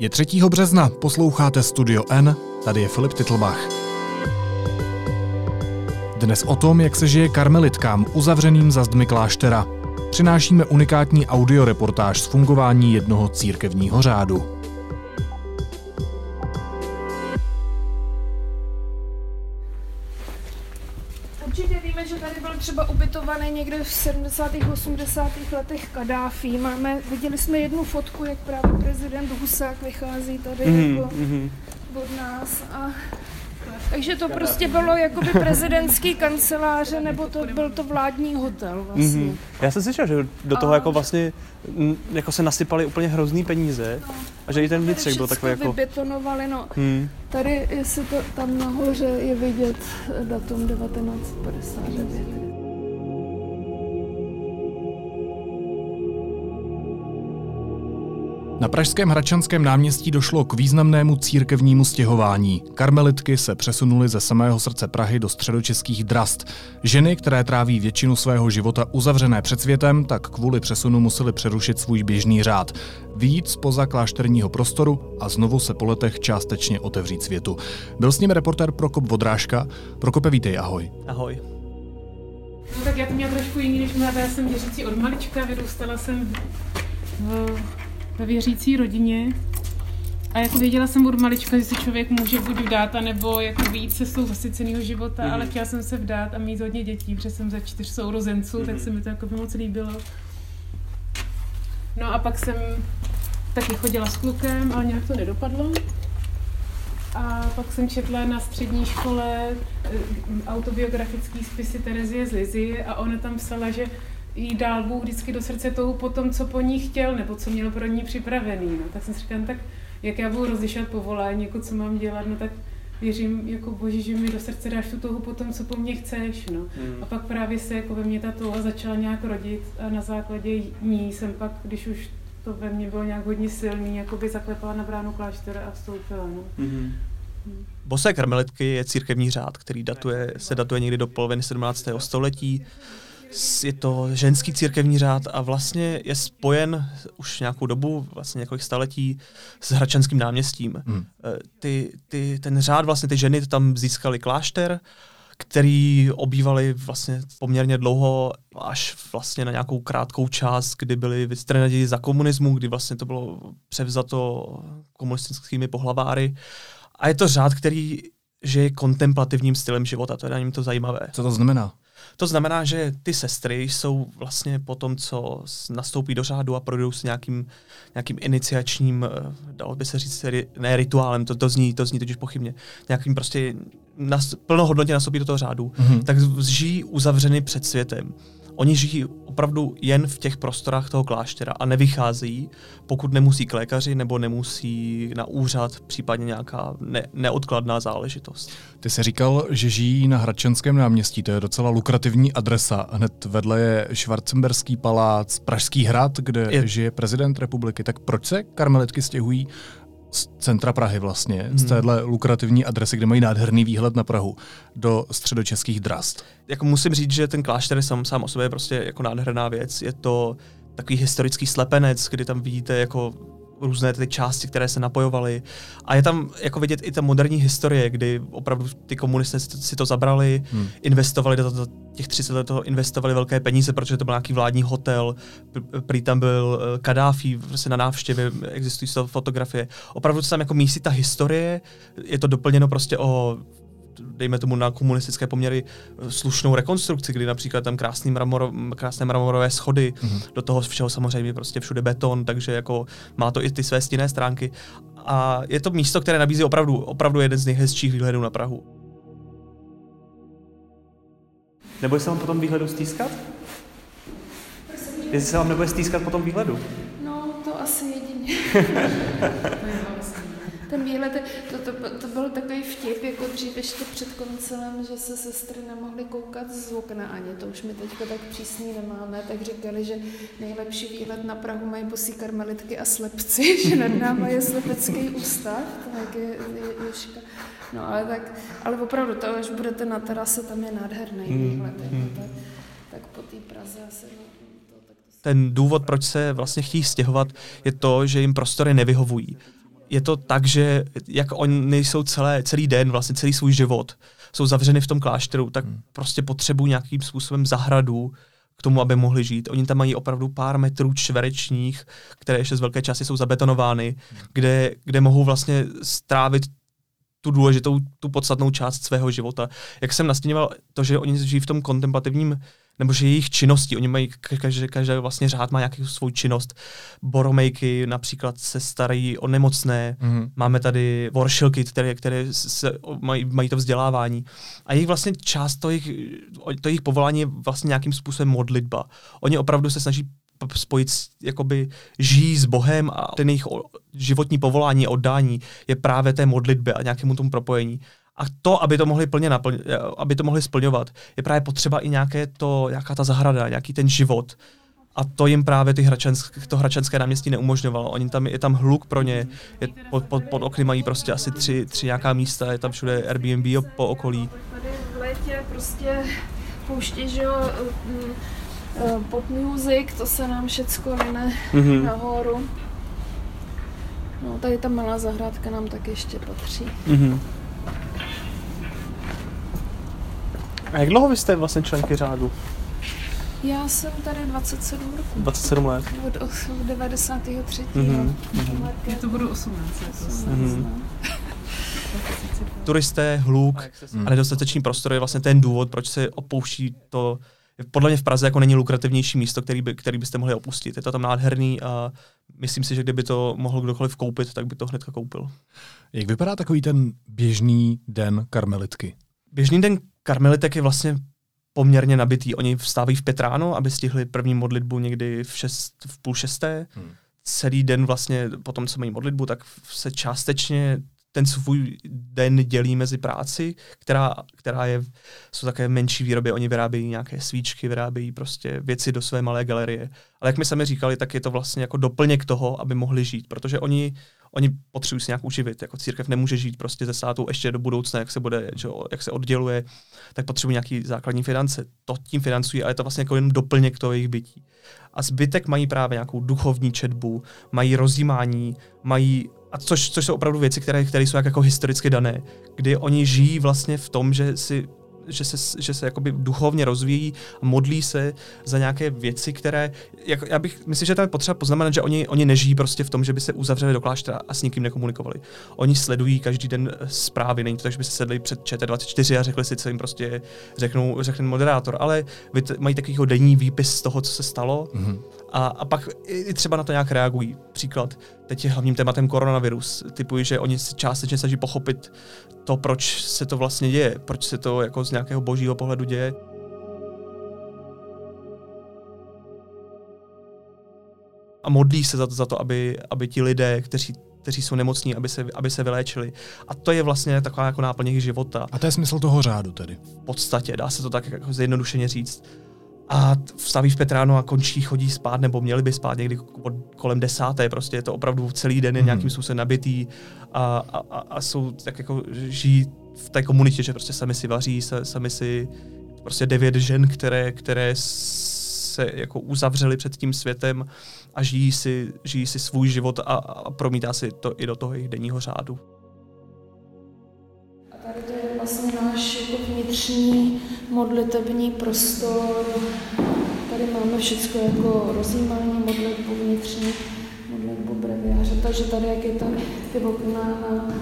Je 3. března, posloucháte Studio N, tady je Filip Titlbach. Dnes o tom, jak se žije karmelitkám uzavřeným za zdmi kláštera. Přinášíme unikátní audioreportáž z fungování jednoho církevního řádu. Někde v 70. 80. letech Kadáfí. Máme, viděli jsme jednu fotku, jak právě prezident Husák vychází tady mm, jako mm. od nás. A, takže to prostě bylo jakoby prezidentský kanceláře, nebo to byl to vládní hotel vlastně. Mm-hmm. Já jsem slyšel, že do toho a... jako vlastně jako se nasypali úplně hrozný peníze no. a že i ten vnitřek byl takový jako... vybetonovali, no. Hmm. Tady, jestli to tam nahoře je vidět datum 1959. Na pražském Hračanském náměstí došlo k významnému církevnímu stěhování. Karmelitky se přesunuly ze samého srdce Prahy do středočeských drast. Ženy, které tráví většinu svého života uzavřené před světem, tak kvůli přesunu museli přerušit svůj běžný řád. Víc poza klášterního prostoru a znovu se po letech částečně otevřít světu. Byl s ním reportér Prokop Vodrážka. Prokope, vítej, ahoj. Ahoj. No tak já to měla trošku jiný než mladá, já jsem věřící od malička, vyrůstala jsem v ve věřící rodině. A jako věděla jsem od malička, že se člověk může buď vdát, nebo jako vyjít cestou zasyceného života, mm-hmm. ale chtěla jsem se vdát a mít hodně dětí, protože jsem za čtyř sourozenců, mm-hmm. tak se mi to jako by moc líbilo. No a pak jsem taky chodila s klukem, ale nějak to nedopadlo. A pak jsem četla na střední škole eh, autobiografický spisy Terezie z Lizy a ona tam psala, že jí dál Bůh vždycky do srdce touhu po tom, co po ní chtěl, nebo co měl pro ní připravený. No. Tak jsem si říkala, no, tak jak já budu rozlišovat povolání, jako co mám dělat, no tak věřím jako Boží, že mi do srdce dáš tu touhu po tom, co po mně chceš. No. Mm. A pak právě se jako ve mně ta touha začala nějak rodit a na základě ní jsem pak, když už to ve mně bylo nějak hodně silný, jako by zaklepala na bránu kláštera a vstoupila. No. Mm-hmm. Bosé karmelitky je církevní řád, který datuje, se datuje někdy do poloviny 17. století je to ženský církevní řád a vlastně je spojen už nějakou dobu, vlastně několik staletí, s Hračanským náměstím. Hmm. Eh, ty, ty, ten řád, vlastně ty ženy tam získali klášter, který obývali vlastně poměrně dlouho, až vlastně na nějakou krátkou část, kdy byli vystrnedi za komunismu, kdy vlastně to bylo převzato komunistickými pohlaváry. A je to řád, který žije kontemplativním stylem života, to je na něm to zajímavé. Co to znamená? To znamená, že ty sestry jsou vlastně po tom, co nastoupí do řádu a projdou s nějakým, nějakým iniciačním, eh, dalo by se říct, ne rituálem, to, to, zní, to zní totiž pochybně, nějakým prostě nas, plnohodnotně nastoupí do toho řádu, mm-hmm. tak žijí uzavřeny před světem. Oni žijí opravdu jen v těch prostorách toho kláštera a nevycházejí, pokud nemusí k lékaři nebo nemusí na úřad, případně nějaká ne- neodkladná záležitost. Ty jsi říkal, že žijí na Hradčanském náměstí, to je docela lukrativní adresa. Hned vedle je Švarcemberský palác, Pražský hrad, kde je... žije prezident republiky. Tak proč se karmelitky stěhují z centra Prahy vlastně, hmm. z téhle lukrativní adresy, kde mají nádherný výhled na Prahu, do středočeských drast. Jako musím říct, že ten klášter sám, sám o sobě je prostě jako nádherná věc. Je to takový historický slepenec, kdy tam vidíte jako různé ty části, které se napojovaly. A je tam jako vidět i ta moderní historie, kdy opravdu ty komunisté si to zabrali, hmm. investovali do toho, těch 30 let toho investovali velké peníze, protože to byl nějaký vládní hotel, prý tam byl eh, Kadáfi prostě na návštěvě, existují fotografie. Opravdu se tam jako mísí ta historie, je to doplněno prostě o dejme tomu na komunistické poměry eh, slušnou rekonstrukci, kdy například tam krásný mramor, krásné mramorové schody, mm-hmm. do toho všeho samozřejmě prostě všude beton, takže jako má to i ty své stinné stránky. A je to místo, které nabízí opravdu, opravdu jeden z nejhezčích výhledů na Prahu. Nebo se vám potom výhledu stýskat? Jestli se vám nebude stýskat po tom výhledu? No, to asi jedině. ten výhled, to, to, to byl takový vtip, jako dřív ještě před koncem, že se sestry nemohly koukat z okna ani, to už my teďka tak přísný nemáme, tak říkali, že nejlepší výhled na Prahu mají posí karmelitky a slepci, že nad náma je slepecký ústav, tak je, je Ježka. No ale tak, ale opravdu, to, až budete na terase, tam je nádherný mm, výhled, jako mm. tak, tak po té Praze asi ten důvod, proč se vlastně chtějí stěhovat, je to, že jim prostory nevyhovují je to tak, že jak oni jsou celé, celý den, vlastně celý svůj život, jsou zavřeny v tom klášteru, tak hmm. prostě potřebují nějakým způsobem zahradu k tomu, aby mohli žít. Oni tam mají opravdu pár metrů čtverečních, které ještě z velké části jsou zabetonovány, hmm. kde, kde mohou vlastně strávit tu důležitou, tu podstatnou část svého života. Jak jsem nastěňoval to, že oni žijí v tom kontemplativním nebo že jejich činnosti, oni mají, každý, každý vlastně řád má nějakou svou činnost. Boromejky například se starají o nemocné, mm-hmm. máme tady voršilky, které, které se, mají, mají to vzdělávání. A jejich vlastně část, to jejich, to jejich povolání je vlastně nějakým způsobem modlitba. Oni opravdu se snaží spojit, jakoby žijí s Bohem a ten jejich životní povolání, oddání je právě té modlitbě a nějakému tomu propojení. A to, aby to mohli plně naplň, aby to mohli splňovat, je právě potřeba i nějaké to, nějaká ta zahrada, nějaký ten život. A to jim právě ty hračensk, to hračenské náměstí neumožňovalo. Oni tam, je tam hluk pro ně, je, pod, pod, pod okny mají prostě asi tři, tři nějaká místa, je tam všude Airbnb po okolí. Tady v létě prostě pouští, že jo, mm, mm, pop music, to se nám všecko nene mm-hmm. nahoru. No, tady ta malá zahrádka nám tak ještě patří. Mm-hmm. A jak dlouho vy jste vlastně členky řádu? Já jsem tady 27 roků. 27 let. Od, od 93. Mm-hmm. Já to budu 18. Mm-hmm. Turisté, hluk a nedostatečný prostor je vlastně ten důvod, proč se opouští to podle mě v Praze jako není lukrativnější místo, který, by, který byste mohli opustit. Je to tam nádherný a myslím si, že kdyby to mohl kdokoliv koupit, tak by to hnedka koupil. Jak vypadá takový ten běžný den karmelitky? Běžný den karmelitek je vlastně poměrně nabitý. Oni vstávají v pět ráno, aby stihli první modlitbu někdy v, šest, v půl šesté. Hmm. Celý den vlastně po tom, co mají modlitbu, tak se částečně ten svůj den dělí mezi práci, která, která je, jsou také menší výroby, oni vyrábějí nějaké svíčky, vyrábějí prostě věci do své malé galerie. Ale jak my sami říkali, tak je to vlastně jako doplněk toho, aby mohli žít, protože oni oni potřebují si nějak uživit. Jako církev nemůže žít prostě ze státu ještě do budoucna, jak se bude, že, jak se odděluje, tak potřebují nějaký základní finance. To tím financují, ale je to vlastně jako jen doplněk toho jejich bytí. A zbytek mají právě nějakou duchovní četbu, mají rozjímání, mají a což, což jsou opravdu věci, které, které jsou jak jako historicky dané, kdy oni žijí vlastně v tom, že si že se, že se jakoby duchovně rozvíjí a modlí se za nějaké věci, které, jak, já bych, myslím, že tam je potřeba poznamenat, že oni, oni nežijí prostě v tom, že by se uzavřeli do kláštera a s nikým nekomunikovali. Oni sledují každý den zprávy, není to tak, že by se sedli před ČT24 a řekli si, co jim prostě řeknou, řekne moderátor, ale mají takovýho denní výpis z toho, co se stalo mm-hmm. a, a pak i třeba na to nějak reagují. Příklad, teď je hlavním tématem koronavirus. Typuji, že oni se částečně snaží pochopit to, proč se to vlastně děje, proč se to jako z nějakého božího pohledu děje. A modlí se za to, za to aby, aby ti lidé, kteří kteří jsou nemocní, aby se, aby se vyléčili. A to je vlastně taková jako náplň jejich života. A to je smysl toho řádu tedy? V podstatě, dá se to tak jako zjednodušeně říct a vstaví v pět ráno a končí, chodí spát, nebo měli by spát někdy kolem desáté, prostě je to opravdu celý den je hmm. nějakým způsobem nabitý a, a, a jsou tak jako žijí v té komunitě, že prostě sami si vaří, sami si prostě devět žen, které, které se jako uzavřeli před tím světem a žijí si, žijí si svůj život a, a promítá si to i do toho jejich denního řádu. A tady to je vlastně náš jako vnitřní modlitební prostor. Tady máme všechno jako rozjímání, modlitbu vnitřní, modlitbu breviáře. Takže tady, jak je to ty okna na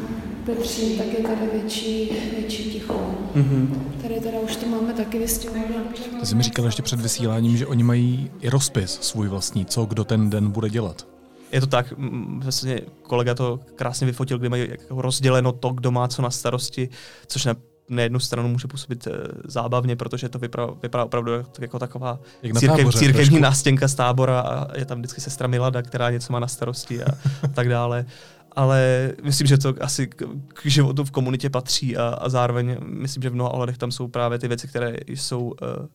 Petří, tak je tady větší, větší ticho. Mm-hmm. Tady teda už to máme taky vystěhované. Ty jsi mi říkal ještě před vysíláním, že oni mají i rozpis svůj vlastní, co kdo ten den bude dělat. Je to tak, vlastně kolega to krásně vyfotil, kdy mají jako rozděleno to, kdo má co na starosti, což na na jednu stranu může působit e, zábavně, protože to vypadá, vypadá opravdu jako taková Jak církev, táboře, církevní trošku. nástěnka z tábora a je tam vždycky sestra Milada, která něco má na starosti a, a tak dále. Ale myslím, že to asi k, k životu v komunitě patří a, a zároveň myslím, že v mnoha ohledech tam jsou právě ty věci, které jsou uh,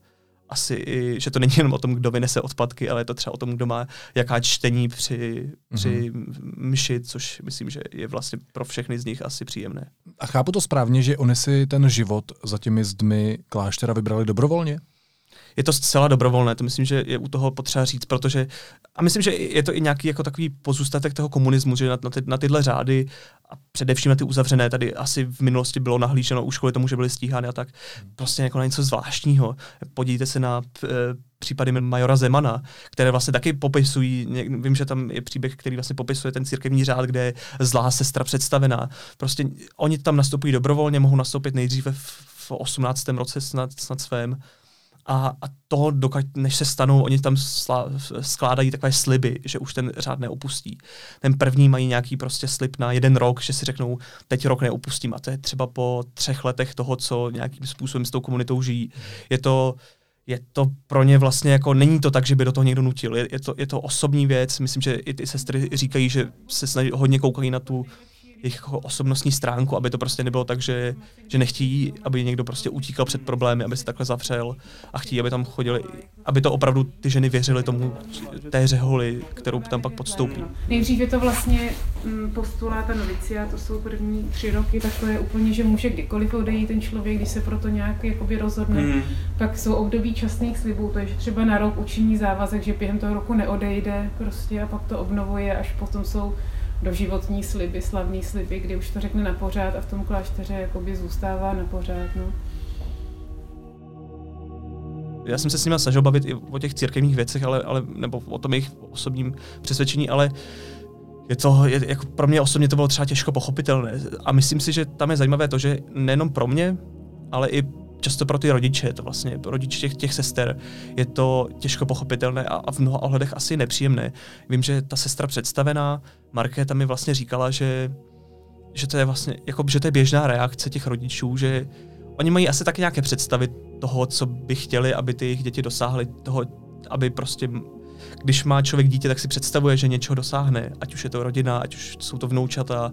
asi i, že to není jenom o tom, kdo vynese odpadky, ale je to třeba o tom, kdo má jaká čtení při, mm-hmm. při mši, což myslím, že je vlastně pro všechny z nich asi příjemné. A chápu to správně, že oni si ten život za těmi zdmi kláštera vybrali dobrovolně? Je to zcela dobrovolné, to myslím, že je u toho potřeba říct, protože a myslím, že je to i nějaký jako takový pozůstatek toho komunismu, že na, na, ty, na tyhle řády a především na ty uzavřené, tady asi v minulosti bylo nahlíženo už kvůli tomu, že byly stíhány a tak, prostě jako na něco zvláštního. Podívejte se na e, případy Majora Zemana, které vlastně taky popisují, vím, že tam je příběh, který vlastně popisuje ten církevní řád, kde je zlá sestra představená. Prostě oni tam nastupují dobrovolně, mohou nastoupit nejdříve v, v 18. roce snad, snad svém a, a toho, dokud, než se stanou, oni tam slá, skládají takové sliby, že už ten řád neopustí. Ten první mají nějaký prostě slib na jeden rok, že si řeknou, teď rok neopustím. A to je třeba po třech letech toho, co nějakým způsobem s tou komunitou žijí. Je to, je to pro ně vlastně jako, není to tak, že by do toho někdo nutil. Je, je, to, je to osobní věc, myslím, že i ty sestry říkají, že se snaží, hodně koukají na tu jejich jako osobnostní stránku, aby to prostě nebylo tak, že, že nechtějí, aby někdo prostě utíkal před problémy, aby se takhle zavřel a chtějí, aby tam chodili, aby to opravdu ty ženy věřily tomu té řeholi, kterou tam pak podstoupí. Nejdřív je to vlastně mm, postuláta novicia, to jsou první tři roky, tak to je úplně, že může kdykoliv odejít ten člověk, když se proto nějak jakoby rozhodne. Hmm. Pak jsou období časných slibů, to je, že třeba na rok učiní závazek, že během toho roku neodejde prostě a pak to obnovuje, až potom jsou doživotní sliby, slavní sliby, kdy už to řekne na pořád a v tom klášteře jakoby zůstává na pořád. No. Já jsem se s nimi snažil bavit i o těch církevních věcech, ale, ale, nebo o tom jejich osobním přesvědčení, ale je to, je, jako pro mě osobně to bylo třeba těžko pochopitelné. A myslím si, že tam je zajímavé to, že nejenom pro mě, ale i často pro ty rodiče, to vlastně rodiče těch, těch sester, je to těžko pochopitelné a, a v mnoha ohledech asi nepříjemné. Vím, že ta sestra představená, Markéta mi vlastně říkala, že, že to je vlastně, jako, že to je běžná reakce těch rodičů, že oni mají asi tak nějaké představy toho, co by chtěli, aby ty jejich děti dosáhly, toho, aby prostě když má člověk dítě, tak si představuje, že něčeho dosáhne, ať už je to rodina, ať už jsou to vnoučata,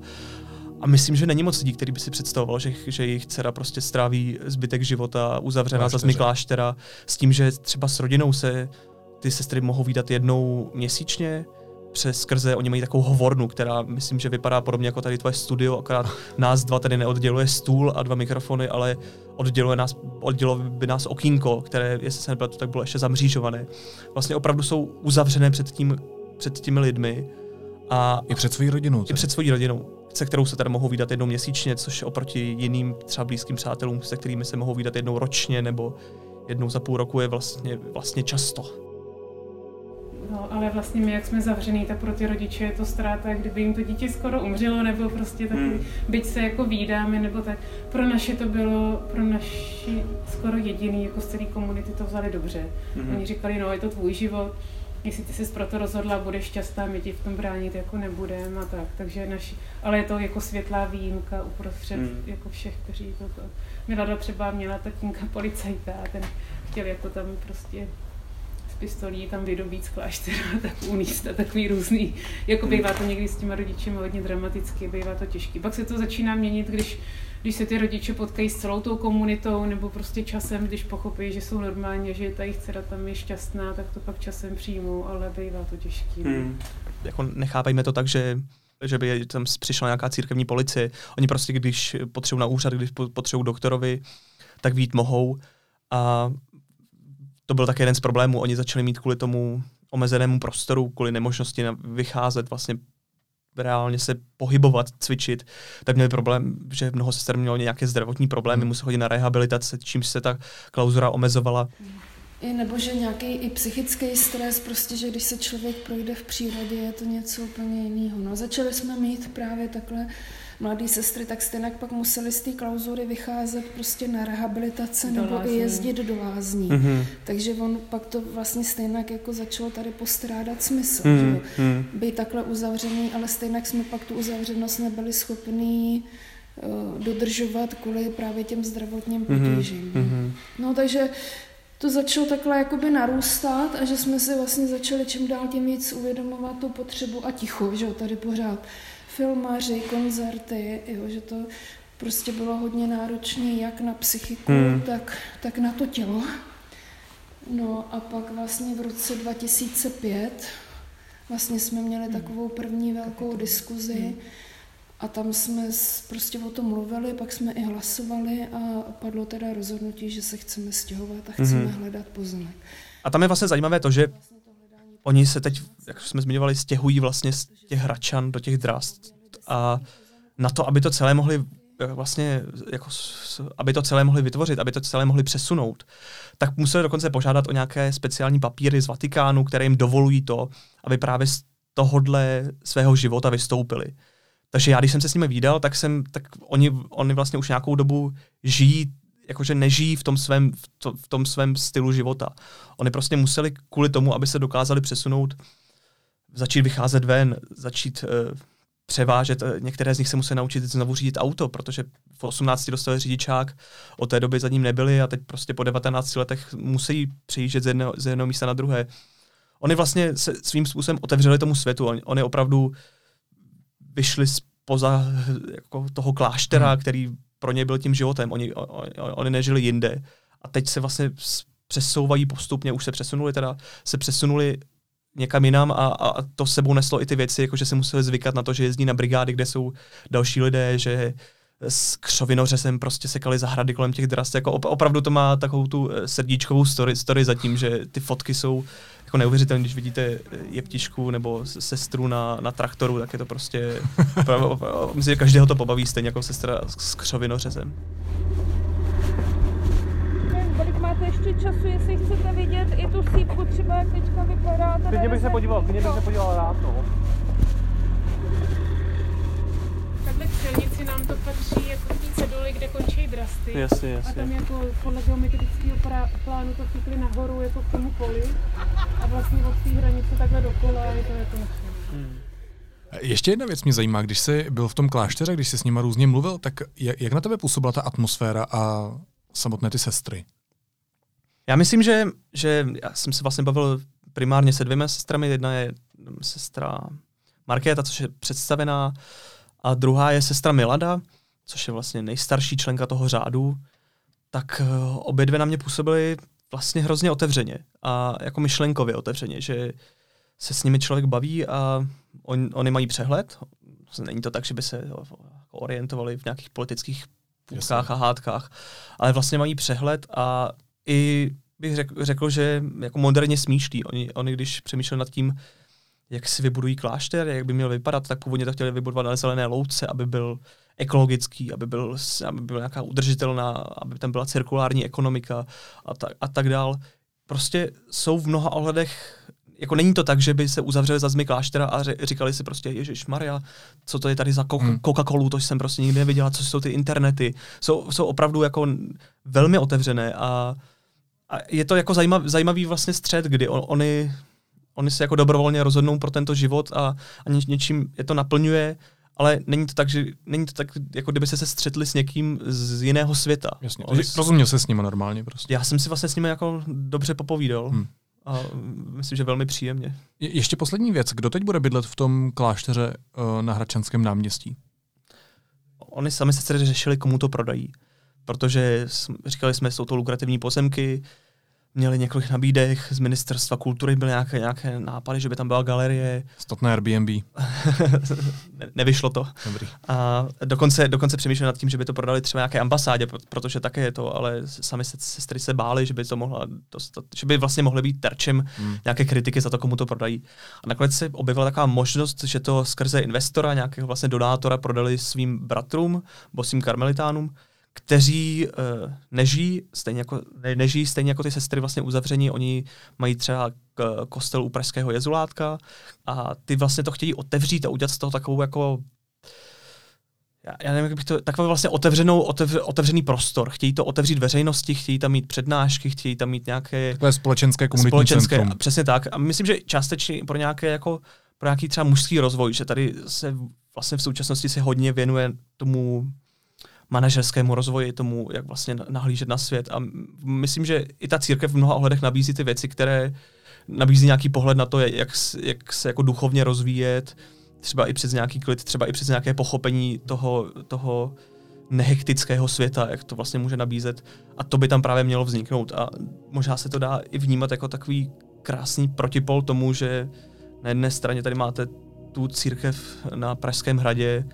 a myslím, že není moc lidí, který by si představoval, že, že jejich dcera prostě stráví zbytek života uzavřená za zmi kláštera s tím, že třeba s rodinou se ty sestry mohou výdat jednou měsíčně, přes skrze, oni mají takovou hovornu, která myslím, že vypadá podobně jako tady tvoje studio, akorát nás dva tady neodděluje stůl a dva mikrofony, ale odděluje nás, odděluje by nás okýnko, které, jestli se nepletu, tak bylo ještě zamřížované. Vlastně opravdu jsou uzavřené před, tím, před těmi lidmi. A, I před svojí rodinou. I před svojí rodinou se kterou se tady mohou vydat jednou měsíčně, což oproti jiným třeba blízkým přátelům, se kterými se mohou vydat jednou ročně nebo jednou za půl roku je vlastně, vlastně často. No, ale vlastně my, jak jsme zavřený, tak pro ty rodiče je to ztráta, kdyby jim to dítě skoro umřelo, nebo prostě takový, hmm. byť se jako výdáme, nebo tak. Pro naše to bylo, pro naši skoro jediný, jako z celé komunity to vzali dobře. Hmm. Oni říkali, no, je to tvůj život, jestli ty jsi proto rozhodla, budeš šťastná, my ti v tom bránit jako nebudeme a tak. Takže naši, ale je to jako světlá výjimka uprostřed hmm. jako všech, kteří toto. Milada třeba měla tatínka policajta a ten chtěl jako tam prostě s pistolí tam vydobít z kláštera tak uníst a takový různý. Jako hmm. bývá to někdy s těma rodiči hodně dramaticky, bývá to těžký. Pak se to začíná měnit, když když se ty rodiče potkají s celou tou komunitou, nebo prostě časem, když pochopí, že jsou normálně, že ta jejich dcera tam je šťastná, tak to pak časem přijmou, ale bývá to těžké. Hmm. Jako nechápejme to tak, že že by tam přišla nějaká církevní policie. Oni prostě, když potřebují na úřad, když potřebují doktorovi, tak vít mohou. A to byl také jeden z problémů. Oni začali mít kvůli tomu omezenému prostoru, kvůli nemožnosti vycházet vlastně reálně se pohybovat, cvičit, tak měli problém, že mnoho sester mělo nějaké zdravotní problémy, hmm. museli chodit na rehabilitace, čímž se ta klauzura omezovala. I nebo že nějaký i psychický stres, prostě, že když se člověk projde v přírodě, je to něco úplně jiného. No, začali jsme mít právě takhle mladé sestry, tak stejně pak museli z té klauzury vycházet prostě na rehabilitace do nebo lázní. i jezdit do lázní. Mm-hmm. Takže on pak to vlastně stejně jako začalo tady postrádat smysl. Mm-hmm. Že? Mhm. Být takhle uzavřený, ale stejně jsme pak tu uzavřenost nebyli schopní uh, dodržovat kvůli právě těm zdravotním mhm. potížím. Mm-hmm. No takže to začalo takhle jakoby narůstat a že jsme si vlastně začali čím dál tím víc uvědomovat tu potřebu a ticho, že jo, tady pořád filmaři, koncerty, jo, že to prostě bylo hodně náročné jak na psychiku, hmm. tak, tak na to tělo. No a pak vlastně v roce 2005 vlastně jsme měli hmm. takovou první velkou diskuzi A tam jsme prostě o tom mluvili, pak jsme i hlasovali a padlo teda rozhodnutí, že se chceme stěhovat a chceme mm-hmm. hledat pozemek. A tam je vlastně zajímavé to, že oni se teď, jak jsme zmiňovali, stěhují vlastně z těch hračan do těch drast. A na to, aby to celé mohli vlastně, jako, aby to celé mohli vytvořit, aby to celé mohli přesunout, tak museli dokonce požádat o nějaké speciální papíry z Vatikánu, které jim dovolují to, aby právě z tohodle svého života vystoupili. Takže já, když jsem se s nimi výdal, tak jsem, tak oni, oni vlastně už nějakou dobu žijí, jakože nežijí v tom svém, v, to, v tom svém stylu života. Oni prostě museli kvůli tomu, aby se dokázali přesunout, začít vycházet ven, začít uh, převážet, eh, některé z nich se museli naučit znovu řídit auto, protože v 18 dostali řidičák, od té doby za ním nebyli a teď prostě po 19 letech musí přejíždět z jednoho, z jednoho místa na druhé. Oni vlastně se svým způsobem otevřeli tomu světu, oni, oni opravdu vyšli spoza jako toho kláštera, hmm. který pro ně byl tím životem. Oni, oni, oni nežili jinde. A teď se vlastně přesouvají postupně, už se přesunuli teda, se přesunuli někam jinam a, a to sebou neslo i ty věci, jako že se museli zvykat na to, že jezdí na brigády, kde jsou další lidé, že s křovinořezem prostě sekali zahrady kolem těch drast. Jako opravdu to má takovou tu eh, srdíčkovou story, story zatím, že ty fotky jsou jako neuvěřitelné, když vidíte eh, jeptičku nebo sestru na, na traktoru, tak je to prostě, myslím, že každého to pobaví stejně jako sestra s křovinořezem kolik máte ještě času, jestli chcete vidět i tu sípku, třeba jak teďka vypadá. Klidně bych se podíval, klidně bych se podíval rád, no. Takhle k silnici nám to patří jako k té ceduly, kde končí drasty. Jasně, jasně. A tam jako podle geometrického plánu to chytli nahoru jako k tomu poli. A vlastně od té hranice takhle dokola je to jako hmm. Ještě jedna věc mě zajímá, když jsi byl v tom klášteře, když jsi s nima různě mluvil, tak jak na tebe působila ta atmosféra a samotné ty sestry? Já myslím, že, že já jsem se vlastně bavil primárně se dvěma sestrami. Jedna je sestra Markéta, což je představená, a druhá je sestra Milada, což je vlastně nejstarší členka toho řádu. Tak eh, obě dvě na mě působily vlastně hrozně otevřeně a jako myšlenkově otevřeně, že se s nimi člověk baví a on, oni mají přehled. Není to tak, že by se orientovali v nějakých politických půlkách a hádkách, ale vlastně mají přehled a i bych řekl, řekl že jako moderně smýšlí. Oni, oni když přemýšleli nad tím, jak si vybudují klášter, jak by měl vypadat, tak původně to chtěli vybudovat na zelené louce, aby byl ekologický, aby byl, aby byl nějaká udržitelná, aby tam byla cirkulární ekonomika a, tak, a tak dál. Prostě jsou v mnoha ohledech jako není to tak, že by se uzavřeli za zmy kláštera a říkali si prostě, Ježíš Maria, co to je tady za hmm. Coca-Colu, to jsem prostě nikdy neviděla, co jsou ty internety. Jsou, jsou opravdu jako velmi otevřené a, a je to jako zajímav, zajímavý vlastně střed, kdy on, oni, oni se jako dobrovolně rozhodnou pro tento život a, a ně, něčím je to naplňuje, ale není to tak, že není to tak, jako kdyby se se střetli s někým z jiného světa. Jasně, Oni, rozuměl se s nimi normálně prostě. Já jsem si vlastně s nimi jako dobře popovídal. Hmm a myslím, že velmi příjemně. Je, ještě poslední věc. Kdo teď bude bydlet v tom klášteře uh, na Hradčanském náměstí? Oni sami se řešili, komu to prodají. Protože říkali jsme, jsou to lukrativní pozemky, měli několik nabídek z ministerstva kultury, byly nějaké, nějaké nápady, že by tam byla galerie. Stotné Airbnb. ne, nevyšlo to. Dobrý. A dokonce, dokonce přemýšleli nad tím, že by to prodali třeba nějaké ambasádě, protože také je to, ale sami se, sestry se báli, že by to mohla dostat, že by vlastně mohly být terčem hmm. nějaké kritiky za to, komu to prodají. A nakonec se objevila taková možnost, že to skrze investora, nějakého vlastně donátora prodali svým bratrům, bosým karmelitánům, kteří uh, nežijí stejně jako, ne, nežijí stejně jako ty sestry vlastně uzavření, oni mají třeba k, kostel u Pražského jezulátka a ty vlastně to chtějí otevřít a udělat z toho takovou jako já, já nevím, jak bych to, takový vlastně otevřenou, otevř, otevřený prostor. Chtějí to otevřít veřejnosti, chtějí tam mít přednášky, chtějí tam mít nějaké... Takové společenské komunitní společenské, centrum. Přesně tak. A myslím, že částečně pro nějaké jako pro nějaký třeba mužský rozvoj, že tady se vlastně v současnosti se hodně věnuje tomu manažerskému rozvoji, tomu, jak vlastně nahlížet na svět. A myslím, že i ta církev v mnoha ohledech nabízí ty věci, které nabízí nějaký pohled na to, jak, jak se jako duchovně rozvíjet, třeba i přes nějaký klid, třeba i přes nějaké pochopení toho, toho nehektického světa, jak to vlastně může nabízet. A to by tam právě mělo vzniknout. A možná se to dá i vnímat jako takový krásný protipol tomu, že na jedné straně tady máte tu církev na Pražském hradě,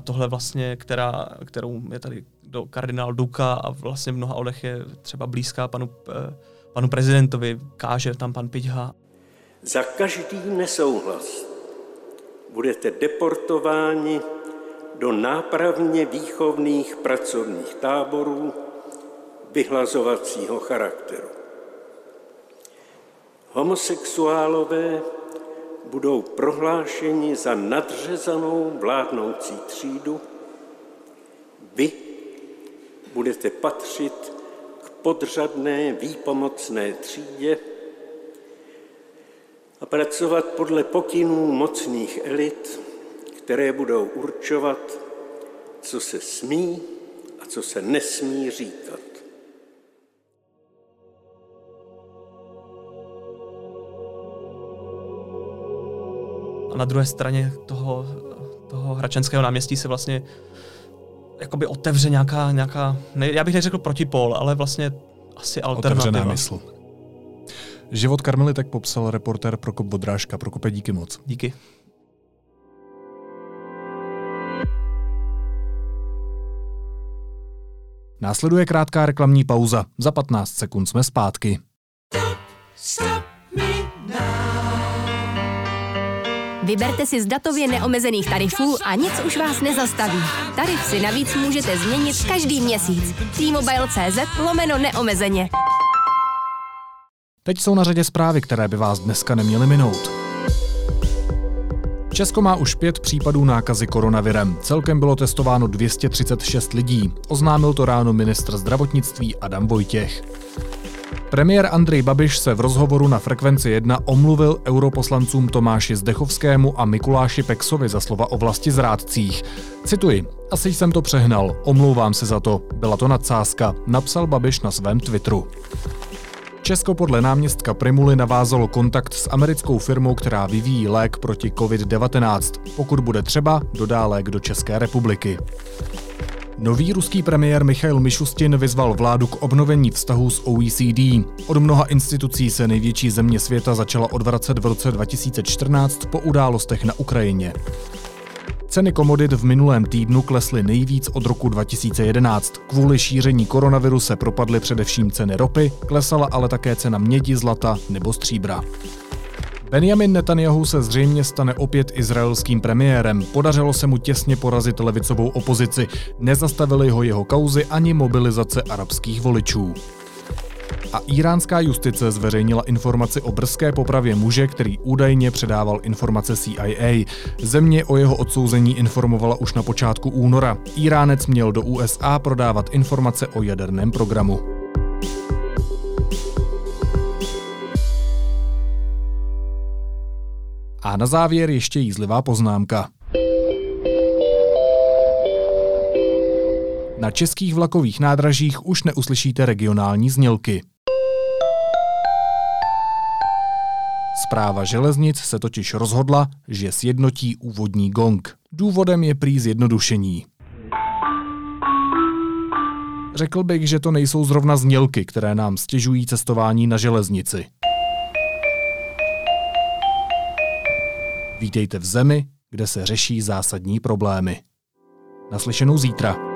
a tohle vlastně, která, kterou je tady do kardinál Duka a vlastně v mnoha odech je třeba blízká panu, eh, panu prezidentovi, káže tam pan Piťha. Za každý nesouhlas budete deportováni do nápravně výchovných pracovních táborů vyhlazovacího charakteru. Homosexuálové budou prohlášeni za nadřezanou vládnoucí třídu, vy budete patřit k podřadné výpomocné třídě a pracovat podle pokynů mocných elit, které budou určovat, co se smí a co se nesmí říkat. Na druhé straně toho, toho Hračenského náměstí se vlastně jakoby otevře nějaká, nějaká ne, já bych neřekl protipol, ale vlastně asi alternativa. Otevřená mysl. Život karmelitek popsal reportér Prokop Bodrážka. Prokope, díky moc. Díky. Následuje krátká reklamní pauza. Za 15 sekund jsme zpátky. Vyberte si z datově neomezených tarifů a nic už vás nezastaví. Tarif si navíc můžete změnit každý měsíc. T-Mobile.cz lomeno neomezeně. Teď jsou na řadě zprávy, které by vás dneska neměly minout. Česko má už pět případů nákazy koronavirem. Celkem bylo testováno 236 lidí. Oznámil to ráno ministr zdravotnictví Adam Vojtěch. Premiér Andrej Babiš se v rozhovoru na Frekvenci 1 omluvil europoslancům Tomáši Zdechovskému a Mikuláši Peksovi za slova o vlasti zrádcích. Cituji, asi jsem to přehnal, omlouvám se za to, byla to nadsázka, napsal Babiš na svém Twitteru. Česko podle náměstka Primuly navázalo kontakt s americkou firmou, která vyvíjí lék proti COVID-19. Pokud bude třeba, dodá lék do České republiky. Nový ruský premiér Michail Mišustin vyzval vládu k obnovení vztahů s OECD. Od mnoha institucí se největší země světa začala odvracet v roce 2014 po událostech na Ukrajině. Ceny komodit v minulém týdnu klesly nejvíc od roku 2011. Kvůli šíření koronaviru se propadly především ceny ropy, klesala ale také cena mědi, zlata nebo stříbra. Benjamin Netanyahu se zřejmě stane opět izraelským premiérem. Podařilo se mu těsně porazit levicovou opozici. Nezastavili ho jeho kauzy ani mobilizace arabských voličů. A iránská justice zveřejnila informaci o brzké popravě muže, který údajně předával informace CIA. Země o jeho odsouzení informovala už na počátku února. Iránec měl do USA prodávat informace o jaderném programu. A na závěr ještě jízlivá poznámka. Na českých vlakových nádražích už neuslyšíte regionální znělky. Zpráva železnic se totiž rozhodla, že sjednotí úvodní gong. Důvodem je prý zjednodušení. Řekl bych, že to nejsou zrovna znělky, které nám stěžují cestování na železnici. Vítejte v zemi, kde se řeší zásadní problémy. Naslyšenou zítra.